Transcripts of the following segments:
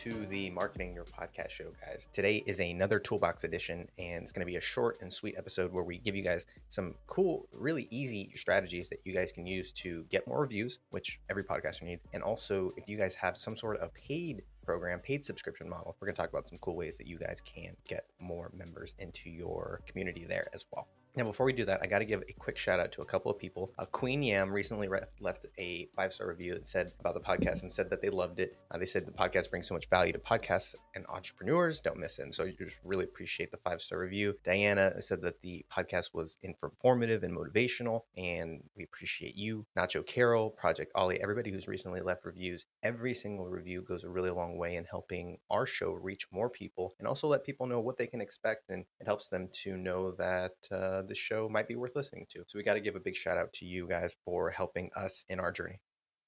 to the Marketing Your Podcast show, guys. Today is another Toolbox edition, and it's going to be a short and sweet episode where we give you guys some cool, really easy strategies that you guys can use to get more reviews, which every podcaster needs. And also, if you guys have some sort of paid program, paid subscription model, we're going to talk about some cool ways that you guys can get more members into your community there as well. Now, before we do that, I got to give a quick shout out to a couple of people. Uh, Queen Yam recently re- left a five star review and said about the podcast and said that they loved it. Uh, they said the podcast brings so much value to podcasts and entrepreneurs. Don't miss it. And so you just really appreciate the five star review. Diana said that the podcast was informative and motivational, and we appreciate you. Nacho Carroll, Project Ollie, everybody who's recently left reviews. Every single review goes a really long way in helping our show reach more people and also let people know what they can expect. And it helps them to know that. Uh, uh, the show might be worth listening to. So we got to give a big shout out to you guys for helping us in our journey.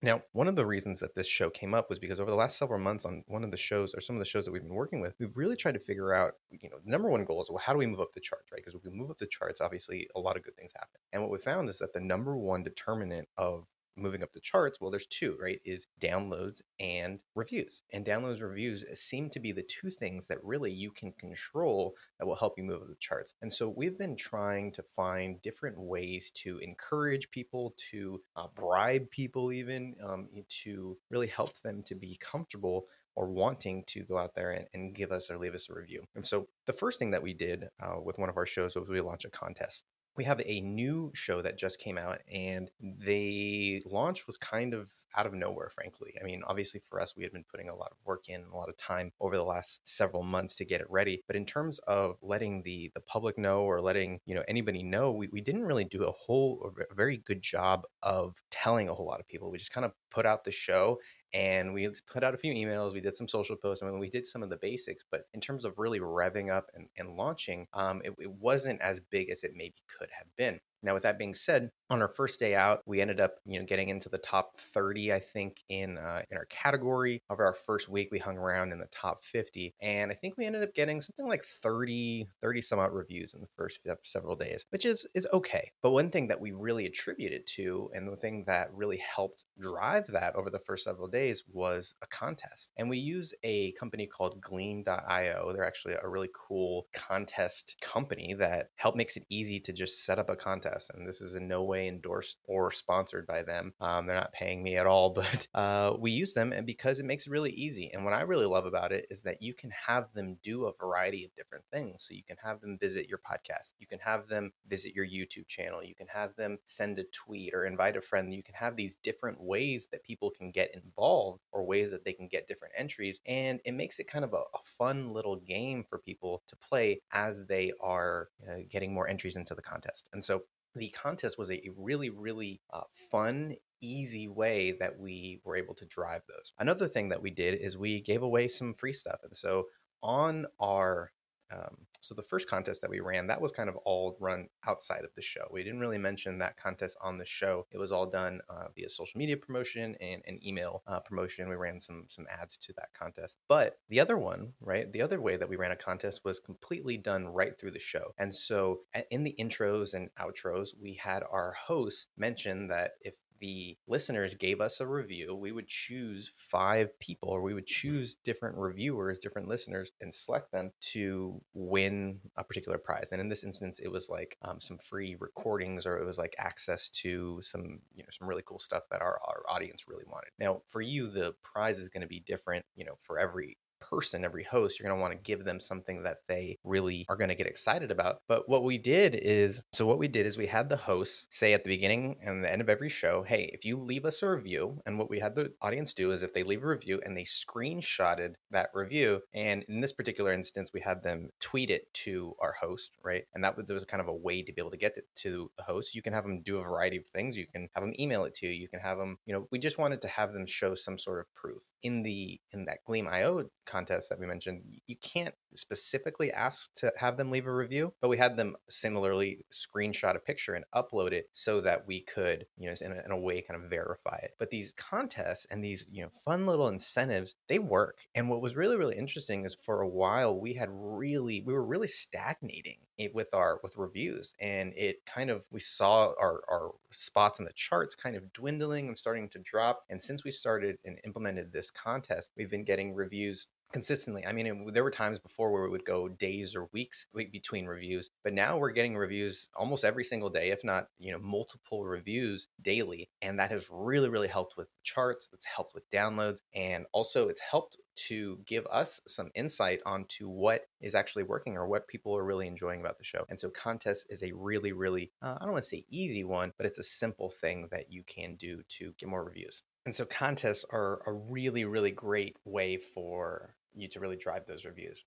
Now, one of the reasons that this show came up was because over the last several months on one of the shows or some of the shows that we've been working with, we've really tried to figure out, you know, the number one goal is, well, how do we move up the charts, right? Because if we move up the charts, obviously a lot of good things happen. And what we found is that the number one determinant of moving up the charts well there's two right is downloads and reviews. And downloads reviews seem to be the two things that really you can control that will help you move up the charts. And so we've been trying to find different ways to encourage people to uh, bribe people even um, to really help them to be comfortable or wanting to go out there and, and, give us or leave us a review. And so the first thing that we did uh, with one of our shows was we launched a contest we have a new show that just came out and the launch was kind of out of nowhere frankly. I mean obviously for us we had been putting a lot of work in a lot of time over the last several months to get it ready. But in terms of letting the the public know or letting you know anybody know we, we didn't really do a whole a very good job of telling a whole lot of people. We just kind of put out the show and we put out a few emails we did some social posts I mean, we did some of the basics but in terms of really revving up and, and launching um, it, it wasn't as big as it maybe could have been now, with that being said, on our first day out, we ended up, you know, getting into the top 30, I think, in uh, in our category. Over our first week, we hung around in the top 50, and I think we ended up getting something like 30, 30 some odd reviews in the first several days, which is is okay. But one thing that we really attributed to, and the thing that really helped drive that over the first several days, was a contest. And we use a company called Gleam.io. They're actually a really cool contest company that help makes it easy to just set up a contest and this is in no way endorsed or sponsored by them. Um, they're not paying me at all, but uh, we use them and because it makes it really easy. And what I really love about it is that you can have them do a variety of different things. So you can have them visit your podcast, you can have them visit your YouTube channel, you can have them send a tweet or invite a friend. You can have these different ways that people can get involved or ways that they can get different entries. And it makes it kind of a, a fun little game for people to play as they are uh, getting more entries into the contest. And so the contest was a really, really uh, fun, easy way that we were able to drive those. Another thing that we did is we gave away some free stuff. And so on our um, so the first contest that we ran, that was kind of all run outside of the show. We didn't really mention that contest on the show. It was all done uh, via social media promotion and, and email uh, promotion. We ran some some ads to that contest. But the other one, right, the other way that we ran a contest was completely done right through the show. And so in the intros and outros, we had our host mention that if the listeners gave us a review, we would choose five people or we would choose different reviewers, different listeners, and select them to win a particular prize. And in this instance, it was like um, some free recordings or it was like access to some, you know, some really cool stuff that our, our audience really wanted. Now, for you, the prize is going to be different, you know, for every person, every host, you're going to want to give them something that they really are going to get excited about. But what we did is so what we did is we had the hosts say at the beginning and the end of every show, hey, if you leave us a review, and what we had the audience do is if they leave a review and they screenshotted that review, and in this particular instance, we had them tweet it to our host, right? And that was, there was kind of a way to be able to get it to the host. You can have them do a variety of things. You can have them email it to you. You can have them, you know, we just wanted to have them show some sort of proof in the in that Gleam IO contest that we mentioned, you can't specifically ask to have them leave a review, but we had them similarly screenshot a picture and upload it so that we could, you know, in a, in a way kind of verify it. But these contests and these, you know, fun little incentives, they work. And what was really, really interesting is for a while we had really, we were really stagnating it with our with reviews and it kind of we saw our our spots in the charts kind of dwindling and starting to drop and since we started and implemented this contest we've been getting reviews consistently. I mean, it, there were times before where we would go days or weeks between reviews, but now we're getting reviews almost every single day, if not, you know, multiple reviews daily. And that has really, really helped with the charts. That's helped with downloads. And also it's helped to give us some insight onto what is actually working or what people are really enjoying about the show. And so contests is a really, really, uh, I don't want to say easy one, but it's a simple thing that you can do to get more reviews. And so contests are a really, really great way for you to really drive those reviews.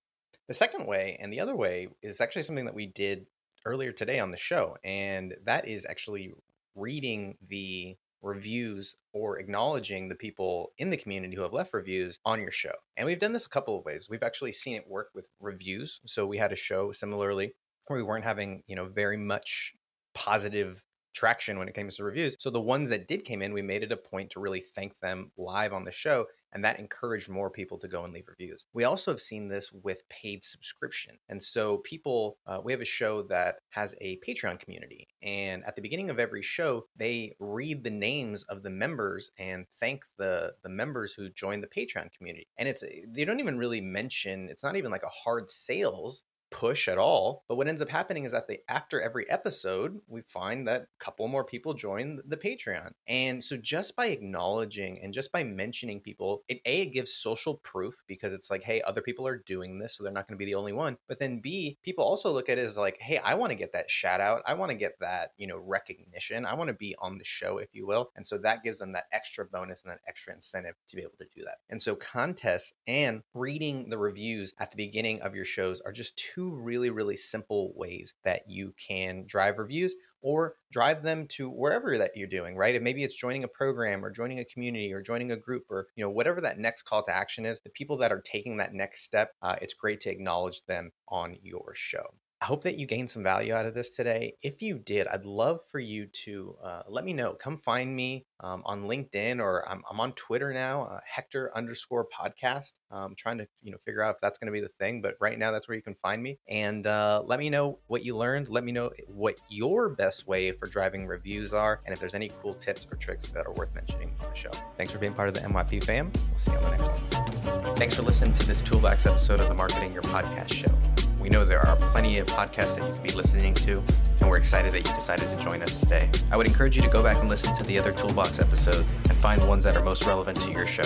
The second way and the other way is actually something that we did earlier today on the show, and that is actually reading the reviews or acknowledging the people in the community who have left reviews on your show. And we've done this a couple of ways. We've actually seen it work with reviews. So we had a show similarly where we weren't having, you know, very much positive traction when it came to reviews. So the ones that did came in, we made it a point to really thank them live on the show. And that encouraged more people to go and leave reviews. We also have seen this with paid subscription. And so, people, uh, we have a show that has a Patreon community. And at the beginning of every show, they read the names of the members and thank the, the members who joined the Patreon community. And it's, they don't even really mention, it's not even like a hard sales push at all. But what ends up happening is that the after every episode, we find that a couple more people join the Patreon. And so just by acknowledging and just by mentioning people, it A, it gives social proof because it's like, hey, other people are doing this, so they're not going to be the only one. But then B, people also look at it as like, hey, I want to get that shout out. I want to get that, you know, recognition. I want to be on the show, if you will. And so that gives them that extra bonus and that extra incentive to be able to do that. And so contests and reading the reviews at the beginning of your shows are just two two really, really simple ways that you can drive reviews or drive them to wherever that you're doing, right? And maybe it's joining a program or joining a community or joining a group or, you know, whatever that next call to action is, the people that are taking that next step, uh, it's great to acknowledge them on your show. I hope that you gained some value out of this today. If you did, I'd love for you to uh, let me know. Come find me um, on LinkedIn or I'm, I'm on Twitter now, uh, Hector underscore podcast. I'm trying to you know figure out if that's going to be the thing, but right now that's where you can find me. And uh, let me know what you learned. Let me know what your best way for driving reviews are, and if there's any cool tips or tricks that are worth mentioning on the show. Thanks for being part of the MYP fam. We'll see you on the next one. Thanks for listening to this Toolbox episode of the Marketing Your Podcast show. We know there are plenty of podcasts that you could be listening to, and we're excited that you decided to join us today. I would encourage you to go back and listen to the other Toolbox episodes and find ones that are most relevant to your show.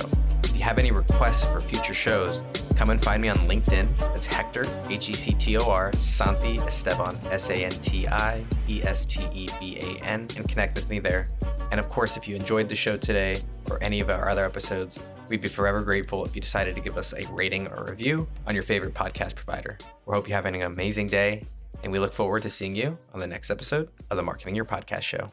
You have any requests for future shows, come and find me on LinkedIn. That's Hector, H E C T O R, Santiesteban, S A N T I E S T E B A N, and connect with me there. And of course, if you enjoyed the show today or any of our other episodes, we'd be forever grateful if you decided to give us a rating or review on your favorite podcast provider. We hope you have an amazing day, and we look forward to seeing you on the next episode of the Marketing Your Podcast Show.